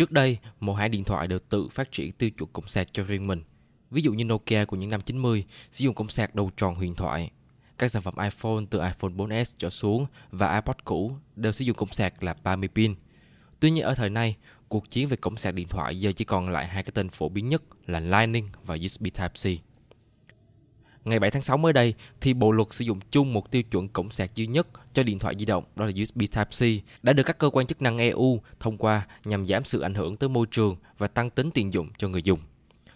Trước đây, mỗi hãng điện thoại đều tự phát triển tiêu chuẩn cổng sạc cho riêng mình. Ví dụ như Nokia của những năm 90 sử dụng cổng sạc đầu tròn huyền thoại. Các sản phẩm iPhone từ iPhone 4S trở xuống và iPod cũ đều sử dụng cổng sạc là 30 pin. Tuy nhiên ở thời nay, cuộc chiến về cổng sạc điện thoại giờ chỉ còn lại hai cái tên phổ biến nhất là Lightning và USB Type-C. Ngày 7 tháng 6 mới đây thì Bộ luật sử dụng chung một tiêu chuẩn cổng sạc duy nhất cho điện thoại di động đó là USB Type-C đã được các cơ quan chức năng EU thông qua nhằm giảm sự ảnh hưởng tới môi trường và tăng tính tiện dụng cho người dùng.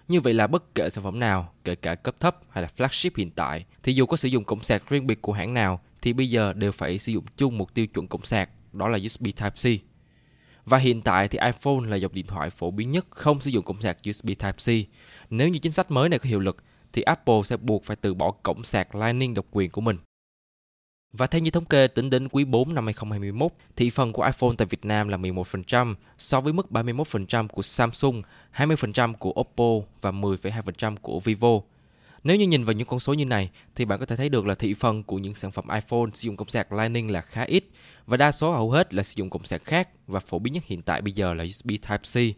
Như vậy là bất kể sản phẩm nào, kể cả cấp thấp hay là flagship hiện tại, thì dù có sử dụng cổng sạc riêng biệt của hãng nào thì bây giờ đều phải sử dụng chung một tiêu chuẩn cổng sạc, đó là USB Type-C. Và hiện tại thì iPhone là dòng điện thoại phổ biến nhất không sử dụng cổng sạc USB Type-C. Nếu như chính sách mới này có hiệu lực thì Apple sẽ buộc phải từ bỏ cổng sạc Lightning độc quyền của mình. Và theo như thống kê tính đến quý 4 năm 2021, thị phần của iPhone tại Việt Nam là 11% so với mức 31% của Samsung, 20% của Oppo và 10,2% của Vivo. Nếu như nhìn vào những con số như này thì bạn có thể thấy được là thị phần của những sản phẩm iPhone sử dụng cổng sạc Lightning là khá ít và đa số hầu hết là sử dụng cổng sạc khác và phổ biến nhất hiện tại bây giờ là USB Type-C.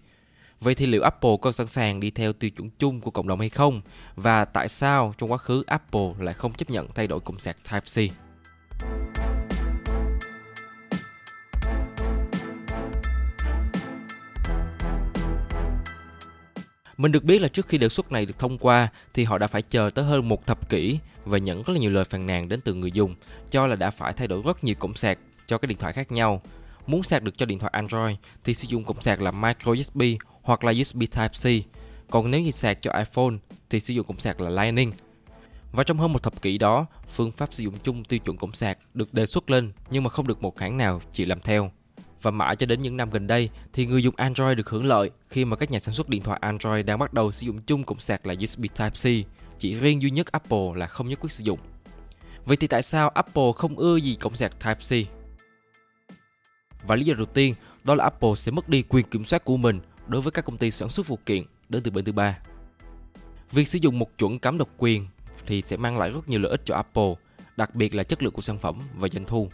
Vậy thì liệu Apple có sẵn sàng đi theo tiêu chuẩn chung của cộng đồng hay không? Và tại sao trong quá khứ Apple lại không chấp nhận thay đổi cổng sạc Type-C? Mình được biết là trước khi đề xuất này được thông qua, thì họ đã phải chờ tới hơn một thập kỷ và nhận rất là nhiều lời phàn nàn đến từ người dùng, cho là đã phải thay đổi rất nhiều cổng sạc cho các điện thoại khác nhau. Muốn sạc được cho điện thoại Android, thì sử dụng cổng sạc là micro USB hoặc là USB Type-C. Còn nếu như sạc cho iPhone thì sử dụng cổng sạc là Lightning. Và trong hơn một thập kỷ đó, phương pháp sử dụng chung tiêu chuẩn cổng sạc được đề xuất lên nhưng mà không được một hãng nào chịu làm theo. Và mãi cho đến những năm gần đây thì người dùng Android được hưởng lợi khi mà các nhà sản xuất điện thoại Android đang bắt đầu sử dụng chung cổng sạc là USB Type-C, chỉ riêng duy nhất Apple là không nhất quyết sử dụng. Vậy thì tại sao Apple không ưa gì cổng sạc Type-C? Và lý do đầu tiên đó là Apple sẽ mất đi quyền kiểm soát của mình đối với các công ty sản xuất phụ kiện đến từ bên thứ ba. Việc sử dụng một chuẩn cấm độc quyền thì sẽ mang lại rất nhiều lợi ích cho Apple, đặc biệt là chất lượng của sản phẩm và doanh thu.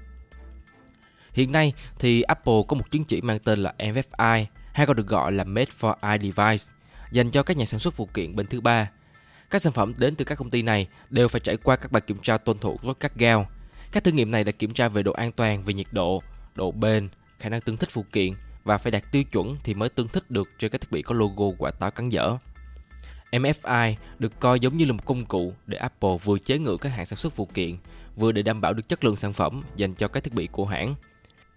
Hiện nay thì Apple có một chứng chỉ mang tên là MFI hay còn được gọi là Made for i Device dành cho các nhà sản xuất phụ kiện bên thứ ba. Các sản phẩm đến từ các công ty này đều phải trải qua các bài kiểm tra tuân thủ rất cắt gao. Các thử nghiệm này đã kiểm tra về độ an toàn về nhiệt độ, độ bền, khả năng tương thích phụ kiện và phải đạt tiêu chuẩn thì mới tương thích được trên các thiết bị có logo quả táo cắn dở. MFI được coi giống như là một công cụ để Apple vừa chế ngự các hãng sản xuất phụ kiện, vừa để đảm bảo được chất lượng sản phẩm dành cho các thiết bị của hãng.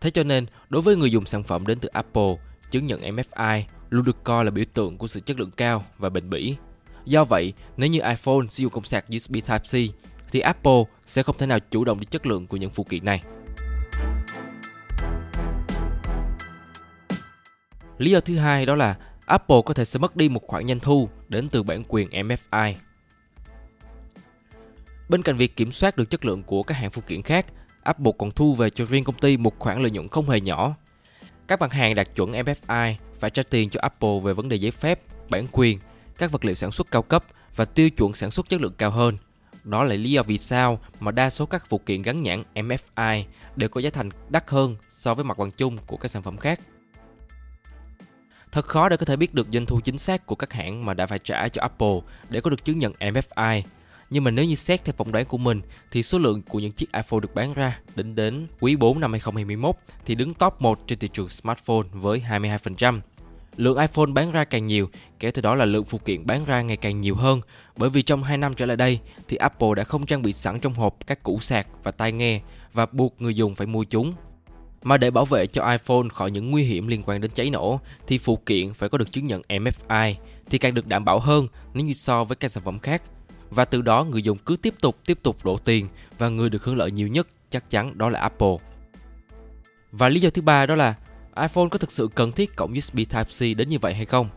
Thế cho nên, đối với người dùng sản phẩm đến từ Apple, chứng nhận MFI luôn được coi là biểu tượng của sự chất lượng cao và bền bỉ. Do vậy, nếu như iPhone sử dụng công sạc USB Type-C, thì Apple sẽ không thể nào chủ động được chất lượng của những phụ kiện này. Lý do thứ hai đó là Apple có thể sẽ mất đi một khoản doanh thu đến từ bản quyền MFI. Bên cạnh việc kiểm soát được chất lượng của các hãng phụ kiện khác, Apple còn thu về cho riêng công ty một khoản lợi nhuận không hề nhỏ. Các mặt hàng đạt chuẩn MFI phải trả tiền cho Apple về vấn đề giấy phép, bản quyền, các vật liệu sản xuất cao cấp và tiêu chuẩn sản xuất chất lượng cao hơn. Đó là lý do vì sao mà đa số các phụ kiện gắn nhãn MFI đều có giá thành đắt hơn so với mặt bằng chung của các sản phẩm khác. Thật khó để có thể biết được doanh thu chính xác của các hãng mà đã phải trả cho Apple để có được chứng nhận MFI. Nhưng mà nếu như xét theo phỏng đoán của mình thì số lượng của những chiếc iPhone được bán ra đến đến quý 4 năm 2021 thì đứng top 1 trên thị trường smartphone với 22%. Lượng iPhone bán ra càng nhiều, kể từ đó là lượng phụ kiện bán ra ngày càng nhiều hơn bởi vì trong 2 năm trở lại đây thì Apple đã không trang bị sẵn trong hộp các củ sạc và tai nghe và buộc người dùng phải mua chúng mà để bảo vệ cho iPhone khỏi những nguy hiểm liên quan đến cháy nổ thì phụ kiện phải có được chứng nhận MFI thì càng được đảm bảo hơn nếu như so với các sản phẩm khác. Và từ đó người dùng cứ tiếp tục tiếp tục đổ tiền và người được hưởng lợi nhiều nhất chắc chắn đó là Apple. Và lý do thứ ba đó là iPhone có thực sự cần thiết cổng USB Type-C đến như vậy hay không?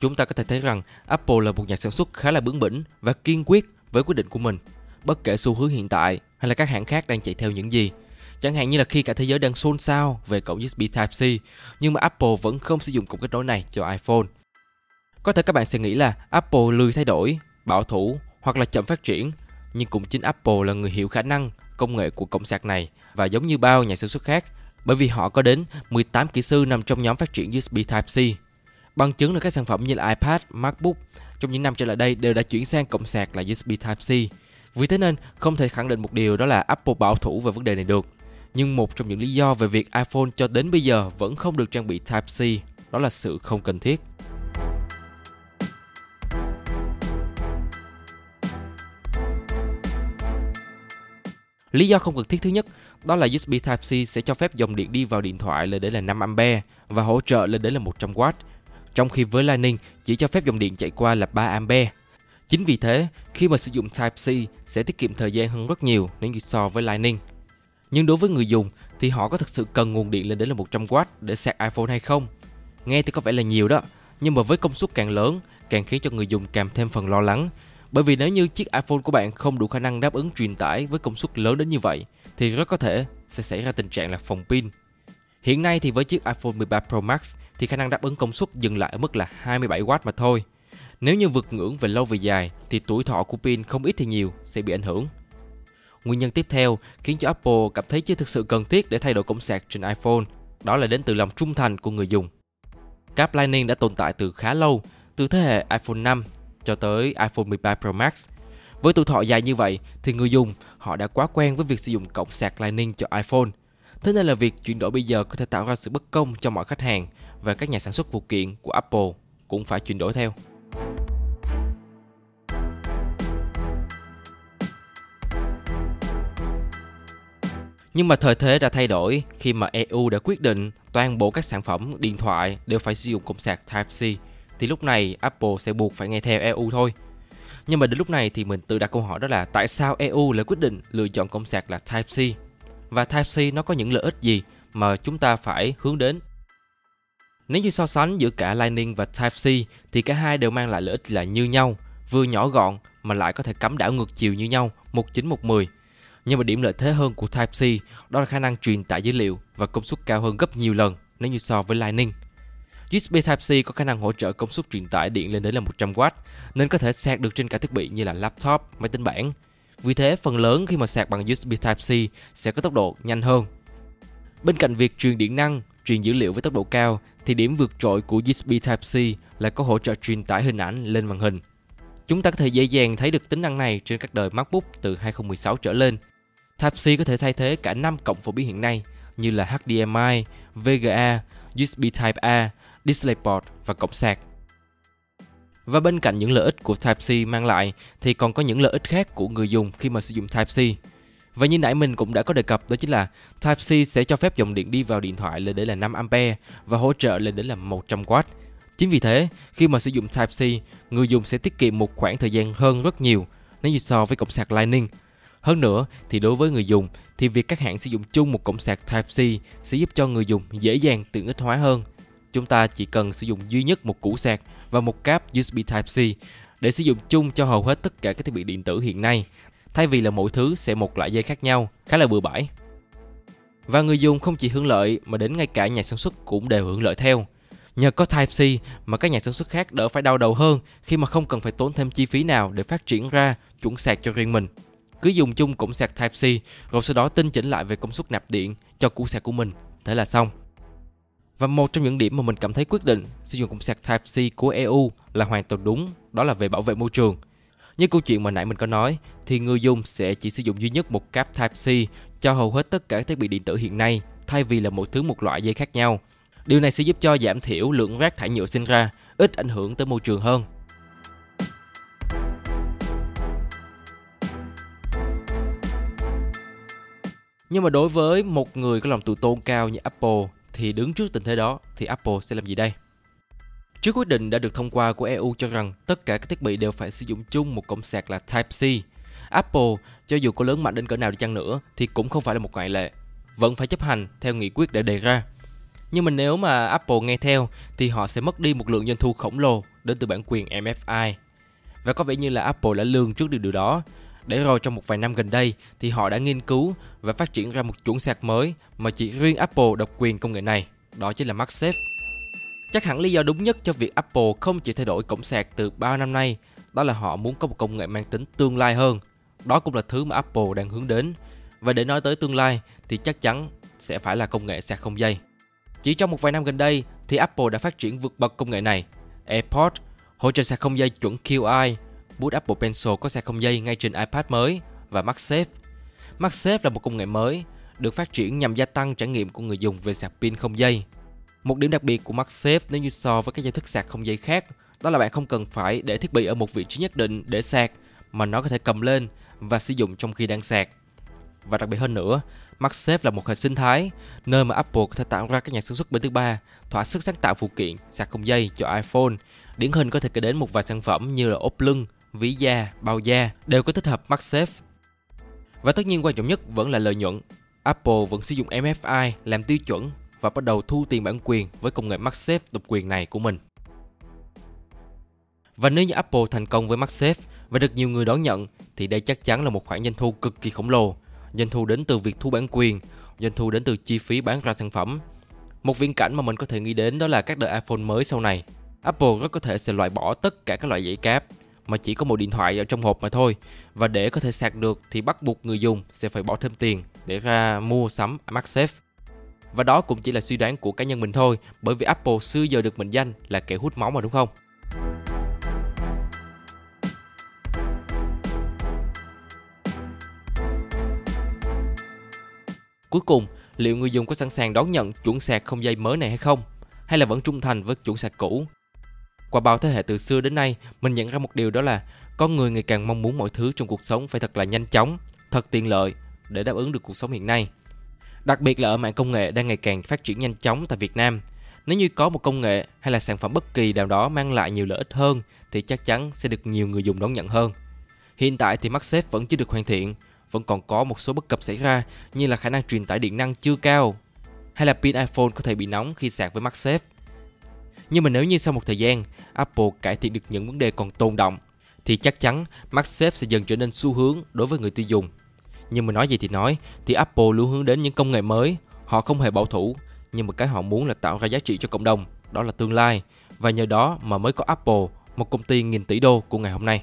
Chúng ta có thể thấy rằng Apple là một nhà sản xuất khá là bướng bỉnh và kiên quyết với quyết định của mình, bất kể xu hướng hiện tại hay là các hãng khác đang chạy theo những gì. Chẳng hạn như là khi cả thế giới đang xôn xao về cổng USB Type-C, nhưng mà Apple vẫn không sử dụng cổng kết nối này cho iPhone. Có thể các bạn sẽ nghĩ là Apple lười thay đổi, bảo thủ hoặc là chậm phát triển, nhưng cũng chính Apple là người hiểu khả năng công nghệ của cổng sạc này và giống như bao nhà sản xuất khác, bởi vì họ có đến 18 kỹ sư nằm trong nhóm phát triển USB Type-C. Bằng chứng là các sản phẩm như là iPad, MacBook trong những năm trở lại đây đều đã chuyển sang cổng sạc là USB Type-C. Vì thế nên không thể khẳng định một điều đó là Apple bảo thủ về vấn đề này được. Nhưng một trong những lý do về việc iPhone cho đến bây giờ vẫn không được trang bị Type-C đó là sự không cần thiết. Lý do không cần thiết thứ nhất đó là USB Type-C sẽ cho phép dòng điện đi vào điện thoại lên đến là 5 A và hỗ trợ lên đến là 100W, trong khi với Lightning chỉ cho phép dòng điện chạy qua là 3 A. Chính vì thế, khi mà sử dụng Type-C sẽ tiết kiệm thời gian hơn rất nhiều nếu như so với Lightning. Nhưng đối với người dùng thì họ có thực sự cần nguồn điện lên đến là 100W để sạc iPhone hay không? Nghe thì có vẻ là nhiều đó, nhưng mà với công suất càng lớn, càng khiến cho người dùng càng thêm phần lo lắng bởi vì nếu như chiếc iPhone của bạn không đủ khả năng đáp ứng truyền tải với công suất lớn đến như vậy, thì rất có thể sẽ xảy ra tình trạng là phòng pin. Hiện nay thì với chiếc iPhone 13 Pro Max thì khả năng đáp ứng công suất dừng lại ở mức là 27W mà thôi. Nếu như vượt ngưỡng về lâu về dài thì tuổi thọ của pin không ít thì nhiều sẽ bị ảnh hưởng. Nguyên nhân tiếp theo khiến cho Apple cảm thấy chưa thực sự cần thiết để thay đổi cổng sạc trên iPhone, đó là đến từ lòng trung thành của người dùng. Cáp Lightning đã tồn tại từ khá lâu, từ thế hệ iPhone 5 cho tới iPhone 13 Pro Max. Với tuổi thọ dài như vậy thì người dùng họ đã quá quen với việc sử dụng cổng sạc Lightning cho iPhone. Thế nên là việc chuyển đổi bây giờ có thể tạo ra sự bất công cho mọi khách hàng và các nhà sản xuất phụ kiện của Apple cũng phải chuyển đổi theo. Nhưng mà thời thế đã thay đổi khi mà EU đã quyết định toàn bộ các sản phẩm điện thoại đều phải sử dụng cổng sạc Type-C thì lúc này Apple sẽ buộc phải nghe theo EU thôi. Nhưng mà đến lúc này thì mình tự đặt câu hỏi đó là tại sao EU lại quyết định lựa chọn cổng sạc là Type-C? Và Type-C nó có những lợi ích gì mà chúng ta phải hướng đến? Nếu như so sánh giữa cả Lightning và Type-C thì cả hai đều mang lại lợi ích là như nhau, vừa nhỏ gọn mà lại có thể cắm đảo ngược chiều như nhau, 19110. Nhưng mà điểm lợi thế hơn của Type-C đó là khả năng truyền tải dữ liệu và công suất cao hơn gấp nhiều lần nếu như so với Lightning. USB Type-C có khả năng hỗ trợ công suất truyền tải điện lên đến là 100W, nên có thể sạc được trên cả thiết bị như là laptop, máy tính bảng. Vì thế, phần lớn khi mà sạc bằng USB Type-C sẽ có tốc độ nhanh hơn. Bên cạnh việc truyền điện năng, truyền dữ liệu với tốc độ cao, thì điểm vượt trội của USB Type-C là có hỗ trợ truyền tải hình ảnh lên màn hình. Chúng ta có thể dễ dàng thấy được tính năng này trên các đời MacBook từ 2016 trở lên. Type-C có thể thay thế cả 5 cổng phổ biến hiện nay như là HDMI, VGA, USB Type-A, DisplayPort và cổng sạc. Và bên cạnh những lợi ích của Type-C mang lại thì còn có những lợi ích khác của người dùng khi mà sử dụng Type-C. Và như nãy mình cũng đã có đề cập đó chính là Type-C sẽ cho phép dòng điện đi vào điện thoại lên đến là 5 A và hỗ trợ lên đến là 100W. Chính vì thế, khi mà sử dụng Type-C, người dùng sẽ tiết kiệm một khoảng thời gian hơn rất nhiều nếu như so với cổng sạc Lightning. Hơn nữa thì đối với người dùng thì việc các hãng sử dụng chung một cổng sạc Type-C sẽ giúp cho người dùng dễ dàng tiện ích hóa hơn chúng ta chỉ cần sử dụng duy nhất một củ sạc và một cáp USB Type-C để sử dụng chung cho hầu hết tất cả các thiết bị điện tử hiện nay, thay vì là mỗi thứ sẽ một loại dây khác nhau, khá là bừa bãi. Và người dùng không chỉ hưởng lợi mà đến ngay cả nhà sản xuất cũng đều hưởng lợi theo. Nhờ có Type-C mà các nhà sản xuất khác đỡ phải đau đầu hơn khi mà không cần phải tốn thêm chi phí nào để phát triển ra chuẩn sạc cho riêng mình. Cứ dùng chung cổng sạc Type-C rồi sau đó tinh chỉnh lại về công suất nạp điện cho củ sạc của mình. Thế là xong. Và một trong những điểm mà mình cảm thấy quyết định sử dụng cổng sạc Type-C của EU là hoàn toàn đúng, đó là về bảo vệ môi trường. Như câu chuyện mà nãy mình có nói, thì người dùng sẽ chỉ sử dụng duy nhất một cáp Type-C cho hầu hết tất cả các thiết bị điện tử hiện nay, thay vì là mỗi thứ một loại dây khác nhau. Điều này sẽ giúp cho giảm thiểu lượng rác thải nhựa sinh ra, ít ảnh hưởng tới môi trường hơn. Nhưng mà đối với một người có lòng tự tôn cao như Apple thì đứng trước tình thế đó thì Apple sẽ làm gì đây? Trước quyết định đã được thông qua của EU cho rằng tất cả các thiết bị đều phải sử dụng chung một cổng sạc là Type-C, Apple cho dù có lớn mạnh đến cỡ nào đi chăng nữa thì cũng không phải là một ngoại lệ. vẫn phải chấp hành theo nghị quyết đã đề ra. Nhưng mà nếu mà Apple nghe theo thì họ sẽ mất đi một lượng doanh thu khổng lồ đến từ bản quyền MFI. Và có vẻ như là Apple đã lường trước được điều đó. Để rồi trong một vài năm gần đây thì họ đã nghiên cứu và phát triển ra một chuẩn sạc mới mà chỉ riêng Apple độc quyền công nghệ này, đó chính là MagSafe. Chắc hẳn lý do đúng nhất cho việc Apple không chỉ thay đổi cổng sạc từ bao năm nay, đó là họ muốn có một công nghệ mang tính tương lai hơn. Đó cũng là thứ mà Apple đang hướng đến. Và để nói tới tương lai thì chắc chắn sẽ phải là công nghệ sạc không dây. Chỉ trong một vài năm gần đây thì Apple đã phát triển vượt bậc công nghệ này. AirPods hỗ trợ sạc không dây chuẩn QI, bút Apple Pencil có sạc không dây ngay trên iPad mới và MagSafe. MagSafe là một công nghệ mới được phát triển nhằm gia tăng trải nghiệm của người dùng về sạc pin không dây. Một điểm đặc biệt của MagSafe nếu như so với các giao thức sạc không dây khác, đó là bạn không cần phải để thiết bị ở một vị trí nhất định để sạc, mà nó có thể cầm lên và sử dụng trong khi đang sạc. Và đặc biệt hơn nữa, MagSafe là một hệ sinh thái nơi mà Apple có thể tạo ra các nhà sản xuất bên thứ ba thỏa sức sáng tạo phụ kiện sạc không dây cho iPhone. Điển hình có thể kể đến một vài sản phẩm như là ốp lưng, ví da, bao da đều có tích hợp MagSafe. Và tất nhiên quan trọng nhất vẫn là lợi nhuận. Apple vẫn sử dụng MFI làm tiêu chuẩn và bắt đầu thu tiền bản quyền với công nghệ MagSafe độc quyền này của mình. Và nếu như Apple thành công với MagSafe và được nhiều người đón nhận thì đây chắc chắn là một khoản doanh thu cực kỳ khổng lồ. Doanh thu đến từ việc thu bản quyền, doanh thu đến từ chi phí bán ra sản phẩm. Một viễn cảnh mà mình có thể nghĩ đến đó là các đời iPhone mới sau này. Apple rất có thể sẽ loại bỏ tất cả các loại dãy cáp mà chỉ có một điện thoại ở trong hộp mà thôi. Và để có thể sạc được thì bắt buộc người dùng sẽ phải bỏ thêm tiền để ra mua sắm MagSafe. Và đó cũng chỉ là suy đoán của cá nhân mình thôi, bởi vì Apple xưa giờ được mệnh danh là kẻ hút máu mà đúng không? Cuối cùng, liệu người dùng có sẵn sàng đón nhận chuẩn sạc không dây mới này hay không? Hay là vẫn trung thành với chuẩn sạc cũ? Qua bao thế hệ từ xưa đến nay, mình nhận ra một điều đó là con người ngày càng mong muốn mọi thứ trong cuộc sống phải thật là nhanh chóng, thật tiện lợi để đáp ứng được cuộc sống hiện nay. Đặc biệt là ở mạng công nghệ đang ngày càng phát triển nhanh chóng tại Việt Nam. Nếu như có một công nghệ hay là sản phẩm bất kỳ nào đó mang lại nhiều lợi ích hơn thì chắc chắn sẽ được nhiều người dùng đón nhận hơn. Hiện tại thì MagSafe vẫn chưa được hoàn thiện, vẫn còn có một số bất cập xảy ra như là khả năng truyền tải điện năng chưa cao hay là pin iPhone có thể bị nóng khi sạc với MagSafe. Nhưng mà nếu như sau một thời gian Apple cải thiện được những vấn đề còn tồn động thì chắc chắn MagSafe sẽ dần trở nên xu hướng đối với người tiêu dùng. Nhưng mà nói gì thì nói thì Apple luôn hướng đến những công nghệ mới, họ không hề bảo thủ, nhưng mà cái họ muốn là tạo ra giá trị cho cộng đồng, đó là tương lai và nhờ đó mà mới có Apple, một công ty nghìn tỷ đô của ngày hôm nay.